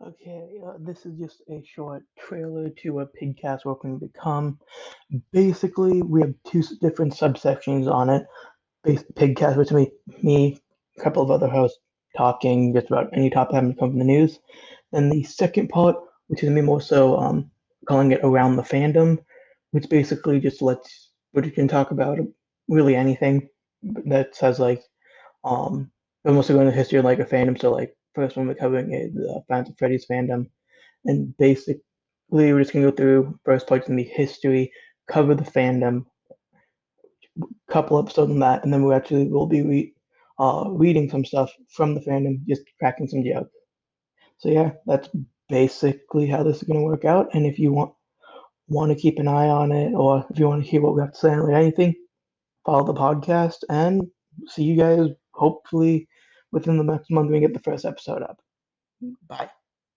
Okay, uh, this is just a short trailer to a Pigcast Working to Become. Basically, we have two different subsections on it. Bas- Pigcast, which is me, me, a couple of other hosts talking just about any topic having come from the news. Then the second part, which is me more so um, calling it Around the Fandom, which basically just lets, we can talk about really anything that says like, um, we're mostly going to history of like a fandom, so like first one we're covering is the Phantom Freddy's fandom, and basically we're just gonna go through first parts in the history, cover the fandom, couple episodes on that, and then we actually will be re- uh, reading some stuff from the fandom, just cracking some jokes. So yeah, that's basically how this is gonna work out. And if you want want to keep an eye on it, or if you want to hear what we have to say on anything, follow the podcast and see you guys hopefully within the next month we get the first episode up. Bye.